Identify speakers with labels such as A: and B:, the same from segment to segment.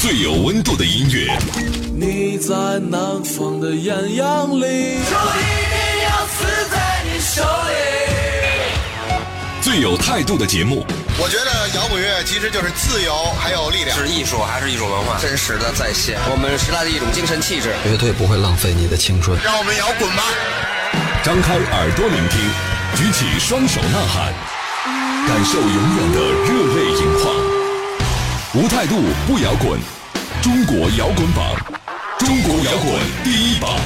A: 最有温度的音乐。
B: 你在南方的艳阳里，就一定要死在你手里。
A: 最有态度的节目。
C: 我觉得摇滚乐其实就是自由，还有力量，
D: 是艺术还是艺术文化？
E: 真实的再现
D: 我们时代的一种精神气质，
F: 绝对不会浪费你的青春。
C: 让我们摇滚吧！
A: 张开耳朵聆听，举起双手呐喊，感受永远的热泪盈眶。无态度不摇滚，中国摇滚榜，中国摇滚第一榜。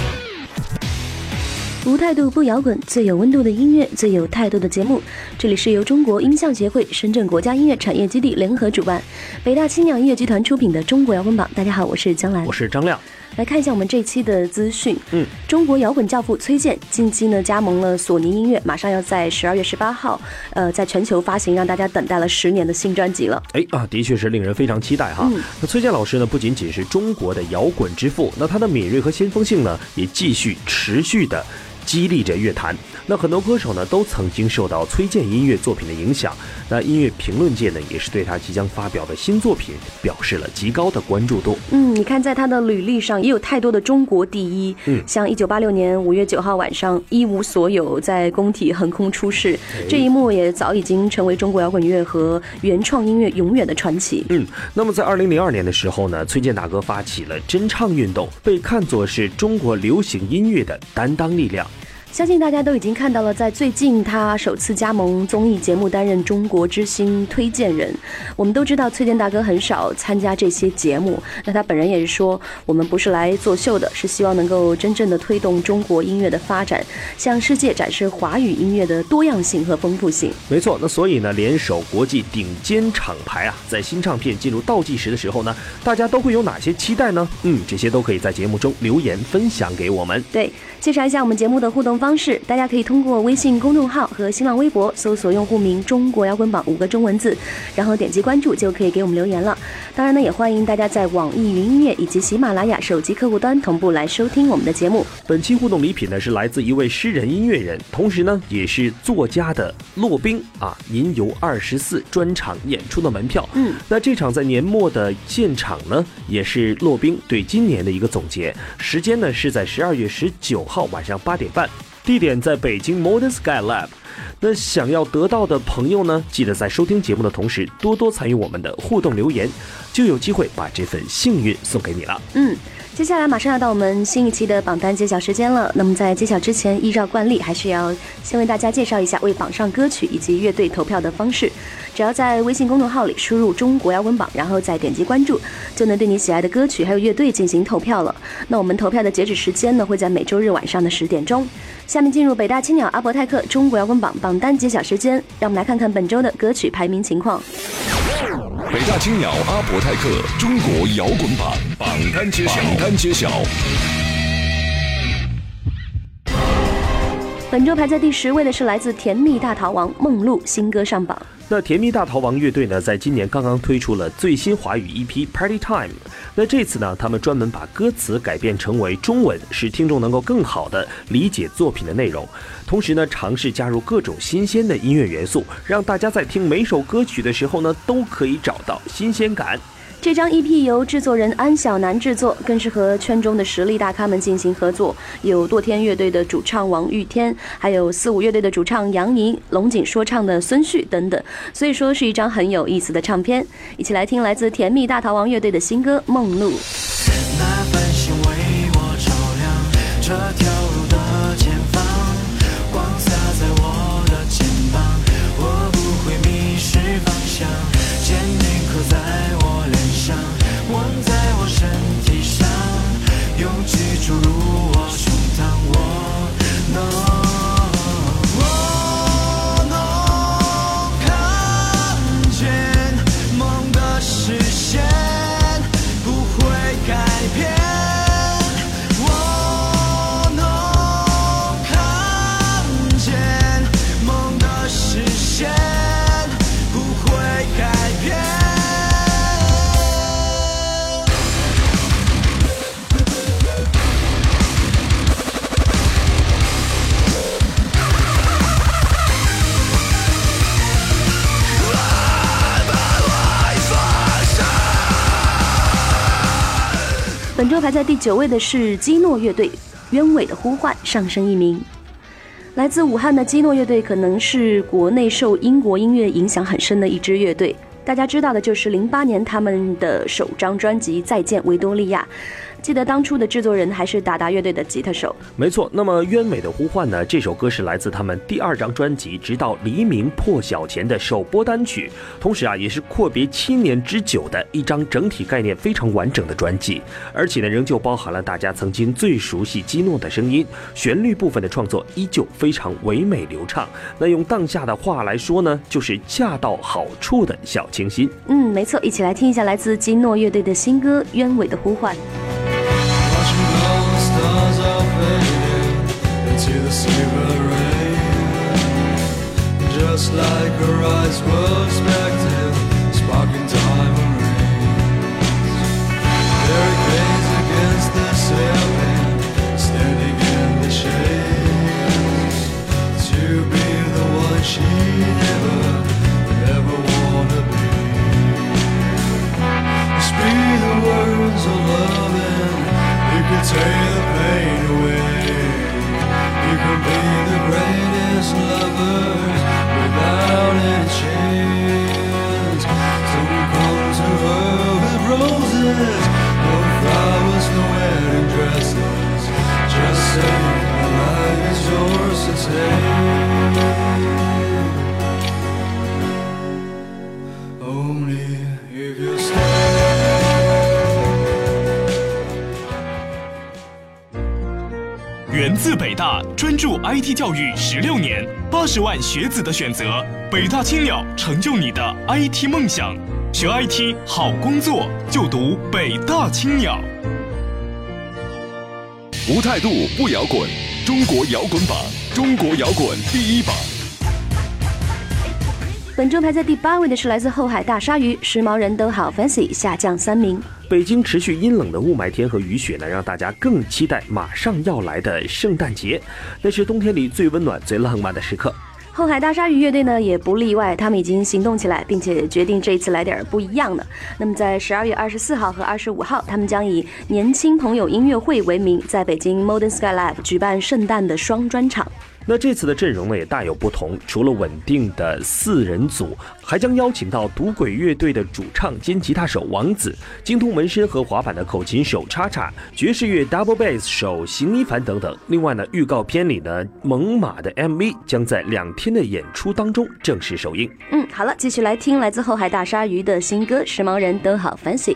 G: 无态度不摇滚，最有温度的音乐，最有态度的节目。这里是由中国音像协会、深圳国家音乐产业基地联合主办，北大青鸟音乐集团出品的《中国摇滚榜》。大家好，我是江兰，
H: 我是张亮。
G: 来看一下我们这期的资讯。嗯，中国摇滚教父崔健近期呢加盟了索尼音乐，马上要在十二月十八号，呃，在全球发行让大家等待了十年的新专辑了。
H: 哎啊，的确是令人非常期待哈。那崔健老师呢，不仅仅是中国的摇滚之父，那他的敏锐和先锋性呢，也继续持续的。激励着乐坛，那很多歌手呢都曾经受到崔健音乐作品的影响。那音乐评论界呢也是对他即将发表的新作品表示了极高的关注度。
G: 嗯，你看在他的履历上也有太多的中国第一。嗯，像一九八六年五月九号晚上一无所有在工体横空出世，这一幕也早已经成为中国摇滚乐和原创音乐永远的传奇。
H: 嗯，那么在二零零二年的时候呢，崔健大哥发起了真唱运动，被看作是中国流行音乐的担当力量。
G: 相信大家都已经看到了，在最近他首次加盟综艺节目，担任中国之星推荐人。我们都知道崔健大哥很少参加这些节目，那他本人也是说，我们不是来作秀的，是希望能够真正的推动中国音乐的发展，向世界展示华语音乐的多样性和丰富性。
H: 没错，那所以呢，联手国际顶尖厂牌啊，在新唱片进入倒计时的时候呢，大家都会有哪些期待呢？嗯，这些都可以在节目中留言分享给我们。
G: 对，介绍一下我们节目的互动。方式，大家可以通过微信公众号和新浪微博搜索用户名“中国摇滚榜”五个中文字，然后点击关注就可以给我们留言了。当然呢，也欢迎大家在网易云音乐以及喜马拉雅手机客户端同步来收听我们的节目。
H: 本期互动礼品呢是来自一位诗人、音乐人，同时呢也是作家的骆宾啊，吟游二十四专场演出的门票。嗯，那这场在年末的现场呢，也是骆宾对今年的一个总结。时间呢是在十二月十九号晚上八点半。地点在北京 Modern Sky Lab。那想要得到的朋友呢，记得在收听节目的同时，多多参与我们的互动留言，就有机会把这份幸运送给你了。
G: 嗯。接下来马上要到我们新一期的榜单揭晓时间了。那么在揭晓之前，依照惯例，还是要先为大家介绍一下为榜上歌曲以及乐队投票的方式。只要在微信公众号里输入“中国摇滚榜”，然后再点击关注，就能对你喜爱的歌曲还有乐队进行投票了。那我们投票的截止时间呢，会在每周日晚上的十点钟。下面进入北大青鸟阿伯泰克中国摇滚榜榜单揭晓时间，让我们来看看本周的歌曲排名情况。
A: 北大青鸟阿伯泰克中国摇滚榜榜单揭晓，榜单揭晓。
G: 本周排在第十位的是来自甜蜜大逃亡梦露新歌上榜。
H: 那甜蜜大逃亡乐队呢，在今年刚刚推出了最新华语 EP Party Time。那这次呢，他们专门把歌词改变成为中文，使听众能够更好的理解作品的内容。同时呢，尝试加入各种新鲜的音乐元素，让大家在听每首歌曲的时候呢，都可以找到新鲜感。
G: 这张 EP 由制作人安小南制作，更是和圈中的实力大咖们进行合作，有堕天乐队的主唱王玉天，还有四五乐队的主唱杨宁，龙井说唱的孙旭等等，所以说是一张很有意思的唱片。一起来听来自甜蜜大逃亡乐队的新歌《梦露》。本排在第九位的是基诺乐队，《鸢尾的呼唤》上升一名。来自武汉的基诺乐队可能是国内受英国音乐影响很深的一支乐队。大家知道的就是零八年他们的首张专辑《再见维多利亚》。记得当初的制作人还是达达乐队的吉他手，
H: 没错。那么《鸢尾的呼唤》呢？这首歌是来自他们第二张专辑《直到黎明破晓前》的首播单曲，同时啊，也是阔别七年之久的一张整体概念非常完整的专辑，而且呢，仍旧包含了大家曾经最熟悉基诺的声音，旋律部分的创作依旧非常唯美流畅。那用当下的话来说呢，就是恰到好处的小清新。
G: 嗯，没错，一起来听一下来自基诺乐队的新歌《鸢尾的呼唤》。
B: Just like her eyes were expected Sparking diamond rings Barricades against the sailing
E: IT 教育十六年，八十万学子的选择，北大青鸟成就你的 IT 梦想。学 IT 好工作，就读北大青鸟。
A: 无态度不摇滚，中国摇滚榜，中国摇滚第一榜。
G: 本周排在第八位的是来自后海大鲨鱼，时髦人都好 fancy，下降三名。
H: 北京持续阴冷的雾霾天和雨雪呢，让大家更期待马上要来的圣诞节，那是冬天里最温暖、最浪漫的时刻。
G: 后海大鲨鱼乐队呢也不例外，他们已经行动起来，并且决定这一次来点不一样的。那么在十二月二十四号和二十五号，他们将以年轻朋友音乐会为名，在北京 Modern Sky Lab 举办圣诞的双专场。
H: 那这次的阵容呢也大有不同，除了稳定的四人组，还将邀请到赌鬼乐队的主唱兼吉他手王子、精通纹身和滑板的口琴手叉叉、爵士乐 double bass 手邢一凡等等。另外呢，预告片里呢，猛犸的 MV 将在两天的演出当中正式首映。
G: 嗯，好了，继续来听来自后海大鲨鱼的新歌《时髦人都好 fancy》。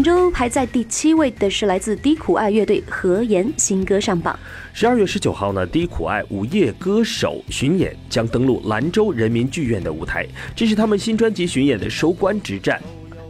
G: 本周排在第七位的是来自低苦爱乐队何言新歌上榜。
H: 十二月十九号呢，低苦爱午夜歌手巡演将登陆兰州人民剧院的舞台，这是他们新专辑巡演的收官之战。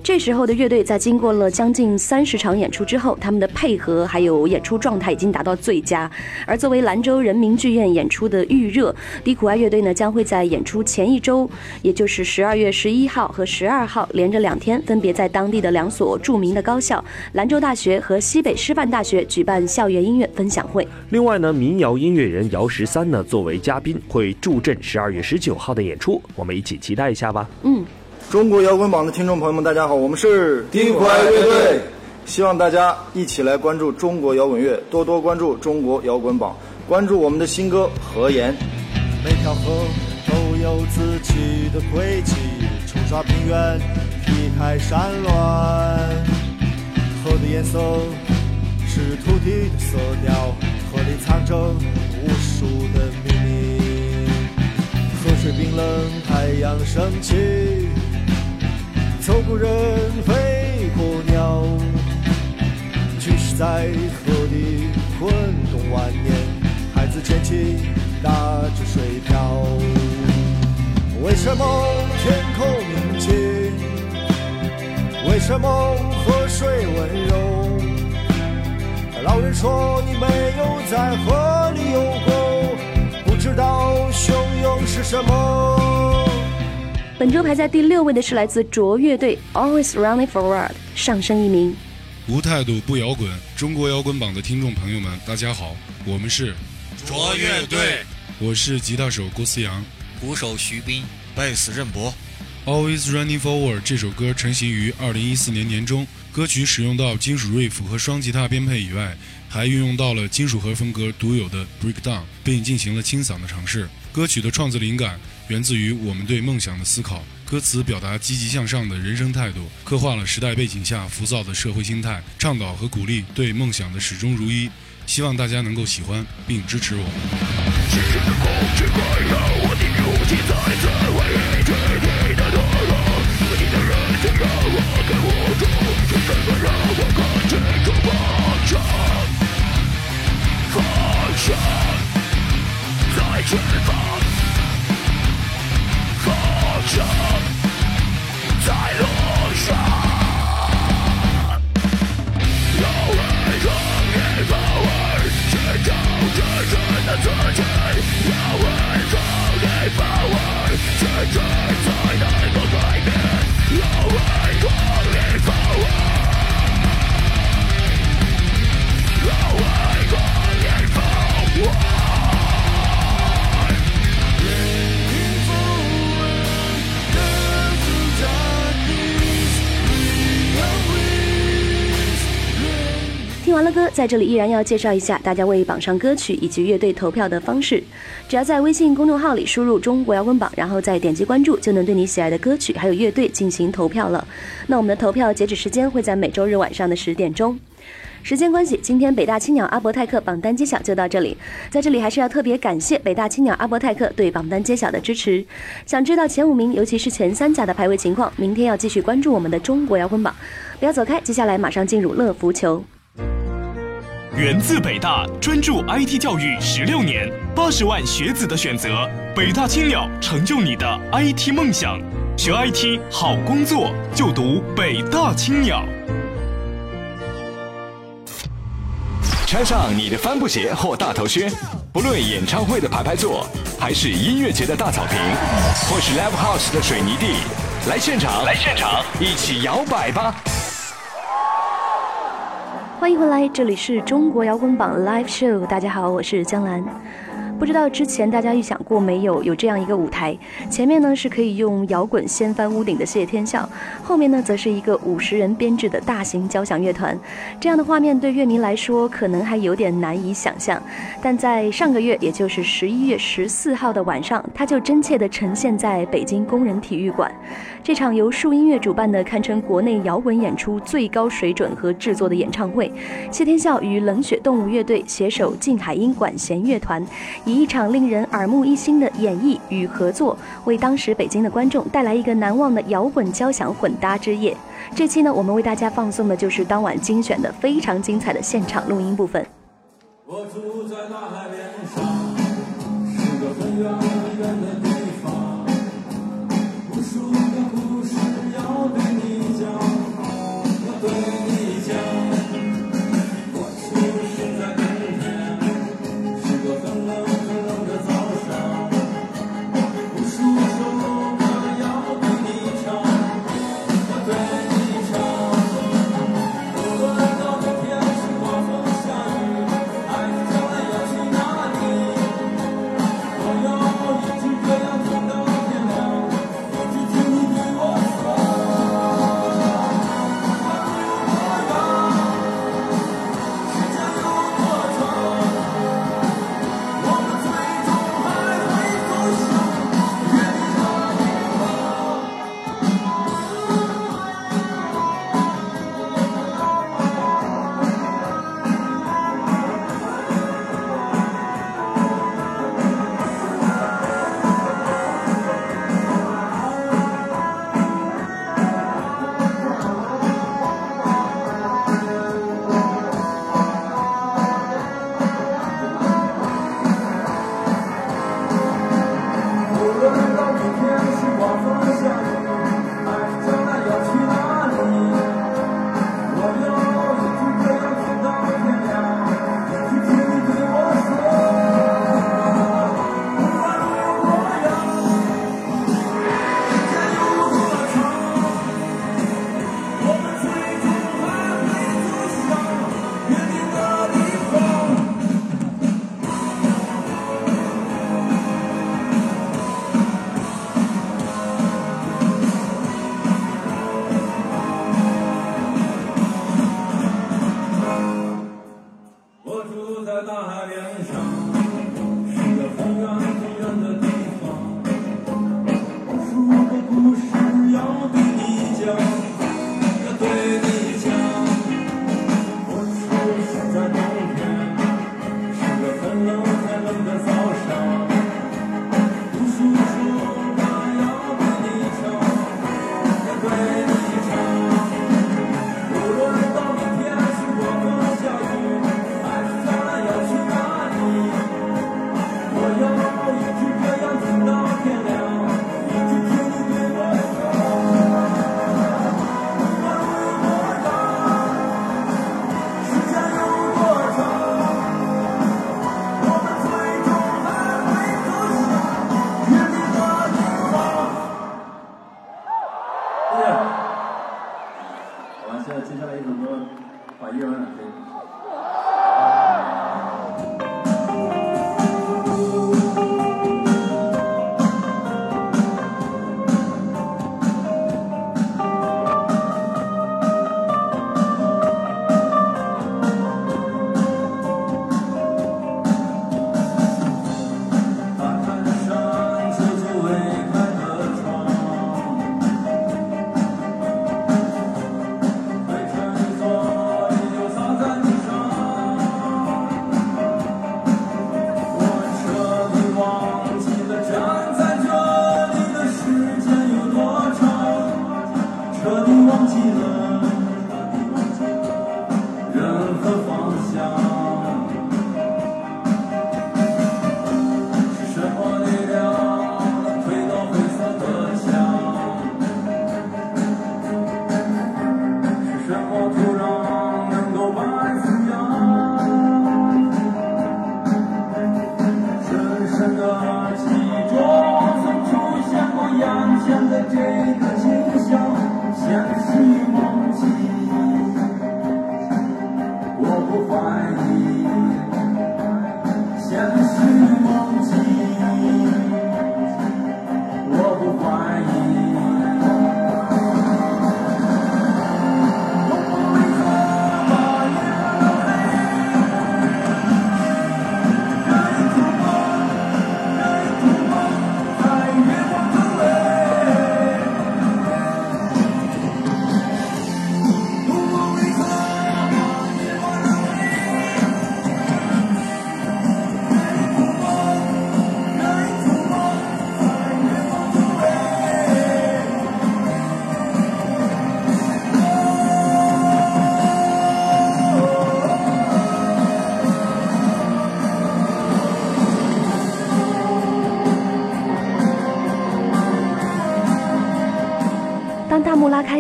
G: 这时候的乐队在经过了将近三十场演出之后，他们的配合还有演出状态已经达到最佳。而作为兰州人民剧院演出的预热，低苦艾乐队呢将会在演出前一周，也就是十二月十一号和十二号连着两天，分别在当地的两所著名的高校——兰州大学和西北师范大学举办校园音乐分享会。
H: 另外呢，民谣音乐人姚十三呢作为嘉宾会助阵十二月十九号的演出，我们一起期待一下吧。
G: 嗯。
I: 中国摇滚榜的听众朋友们，大家好，我们是
C: 低苦爱乐队，
I: 希望大家一起来关注中国摇滚乐，多多关注中国摇滚榜，关注我们的新歌《何言》。
J: 每条河都有自己的轨迹，冲刷平原，劈开山峦。河的颜色是土地的色调，河里藏着无数的秘密。河水冰冷，太阳升起，走过人，飞过鸟，巨石在河里滚动万年，孩子捡起，打着水漂。为什么天空宁静？为什么河水温柔？老人说你没有在河里游过，不知道汹涌是什么。
G: 本周排在第六位的是来自卓乐队《Always Running Forward》，上升一名。
K: 无态度不摇滚，中国摇滚榜的听众朋友们，大家好，我们是
L: 卓乐队，
K: 我是吉他手郭思阳，
L: 鼓手徐斌，贝斯任博。
K: 《Always Running Forward》这首歌成型于二零一四年年中，歌曲使用到金属 riff 和双吉他编配以外，还运用到了金属核风格独有的 breakdown，并进行了清嗓的尝试。歌曲的创作灵感源自于我们对梦想的思考，歌词表达积极向上的人生态度，刻画了时代背景下浮躁的社会心态，倡导和鼓励对梦想的始终如一。希望大家能够喜欢并支持我们。前，方在
G: 这里依然要介绍一下大家为榜上歌曲以及乐队投票的方式。只要在微信公众号里输入“中国摇滚榜”，然后再点击关注，就能对你喜爱的歌曲还有乐队进行投票了。那我们的投票截止时间会在每周日晚上的十点钟。时间关系，今天北大青鸟阿伯泰克榜单揭晓就到这里。在这里还是要特别感谢北大青鸟阿伯泰克对榜单揭晓的支持。想知道前五名，尤其是前三甲的排位情况，明天要继续关注我们的中国摇滚榜。不要走开，接下来马上进入乐福球。
E: 源自北大，专注 IT 教育十六年，八十万学子的选择，北大青鸟成就你的 IT 梦想。学 IT 好工作就读北大青鸟。
A: 穿上你的帆布鞋或大头靴，不论演唱会的排排坐，还是音乐节的大草坪，或是 Live House 的水泥地，来现场，来现场，一起摇摆吧！
G: 欢迎回来，这里是中国摇滚榜 Live Show。大家好，我是江兰。不知道之前大家预想过没有，有这样一个舞台，前面呢是可以用摇滚掀翻屋顶的谢天笑，后面呢则是一个五十人编制的大型交响乐团。这样的画面对乐迷来说可能还有点难以想象，但在上个月，也就是十一月十四号的晚上，它就真切地呈现在北京工人体育馆。这场由树音乐主办的，堪称国内摇滚演出最高水准和制作的演唱会，谢天笑与冷血动物乐队携手静海音管弦乐团。以一场令人耳目一新的演绎与合作，为当时北京的观众带来一个难忘的摇滚交响混搭之夜。这期呢，我们为大家放送的就是当晚精选的非常精彩的现场录音部分。我住在那海边上，是个很远很远的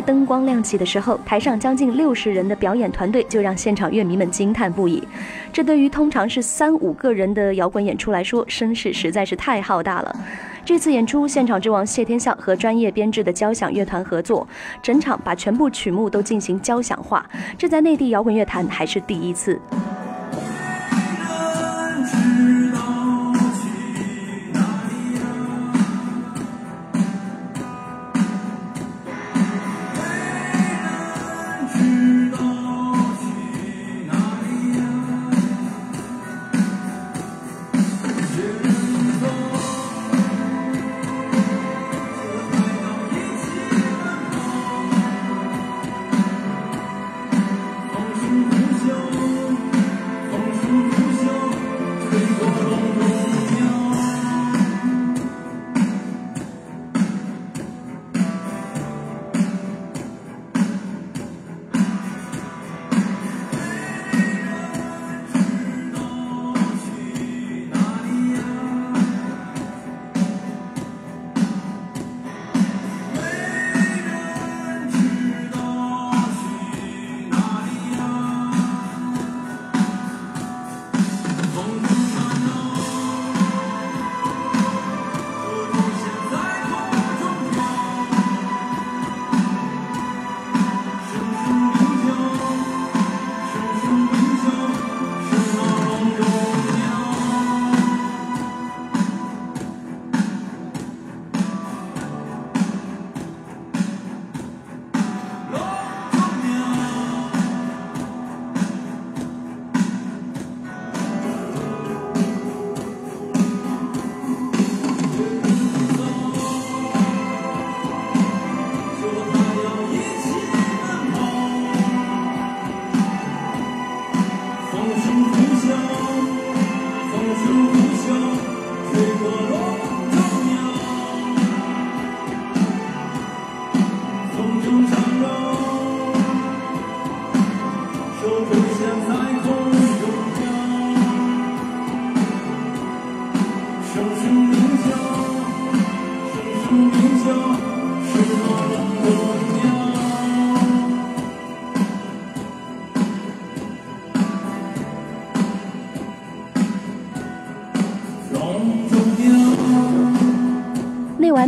G: 灯光亮起的时候，台上将近六十人的表演团队就让现场乐迷们惊叹不已。这对于通常是三五个人的摇滚演出来说，声势实在是太浩大了。这次演出，现场之王谢天笑和专业编制的交响乐团合作，整场把全部曲目都进行交响化，这在内地摇滚乐坛还是第一次。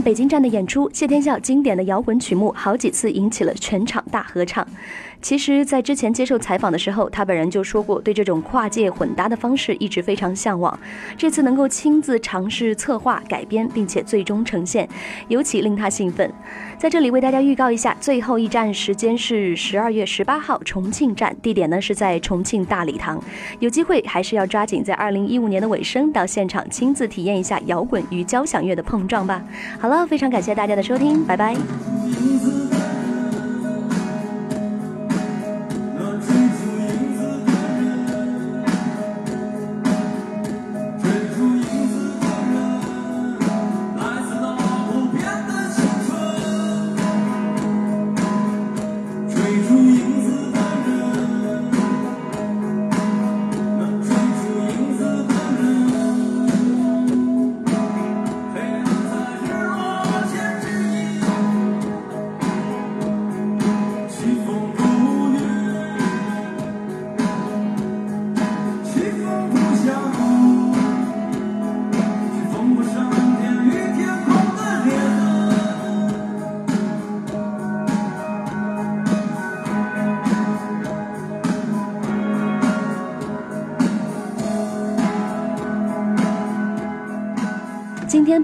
G: 北京站的演出，谢天笑经典的摇滚曲目好几次引起了全场大合唱。其实，在之前接受采访的时候，他本人就说过，对这种跨界混搭的方式一直非常向往。这次能够亲自尝试策划、改编，并且最终呈现，尤其令他兴奋。在这里为大家预告一下，最后一站时间是十二月十八号重庆站，地点呢是在重庆大礼堂。有机会还是要抓紧在二零一五年的尾声到现场亲自体验一下摇滚与交响乐的碰撞吧。好了，非常感谢大家的收听，拜拜。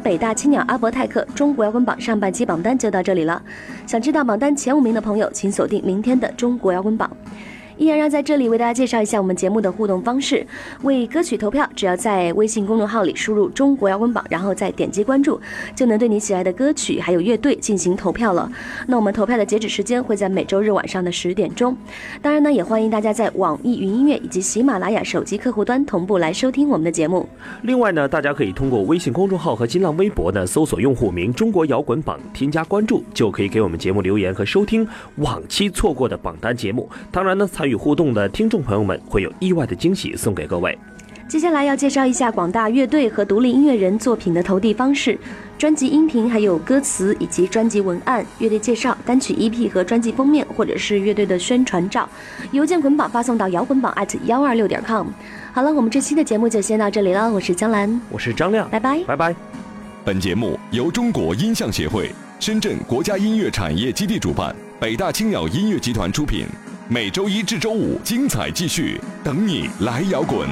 G: 北大青鸟阿伯泰克中国摇滚榜上半期榜单就到这里了。想知道榜单前五名的朋友，请锁定明天的中国摇滚榜。依然要在这里为大家介绍一下我们节目的互动方式。为歌曲投票，只要在微信公众号里输入“中国摇滚榜”，然后再点击关注，就能对你喜爱的歌曲还有乐队进行投票了。那我们投票的截止时间会在每周日晚上的十点钟。当然呢，也欢迎大家在网易云音乐以及喜马拉雅手机客户端同步来收听我们的节目。
H: 另外呢，大家可以通过微信公众号和新浪微博呢搜索用户名“中国摇滚榜”，添加关注，就可以给我们节目留言和收听往期错过的榜单节目。当然呢，参与互动的听众朋友们会有意外的惊喜送给各位。
G: 接下来要介绍一下广大乐队和独立音乐人作品的投递方式：专辑音频、还有歌词以及专辑文案、乐队介绍、单曲 EP 和专辑封面，或者是乐队的宣传照，邮件捆绑发送到摇滚榜 at 幺二六点 com。好了，我们这期的节目就先到这里了，我是江兰，
H: 我是张亮，
G: 拜拜，
H: 拜拜。
A: 本节目由中国音像协会、深圳国家音乐产业基地主办，北大青鸟音乐集团出品。每周一至周五，精彩继续，等你来摇滚。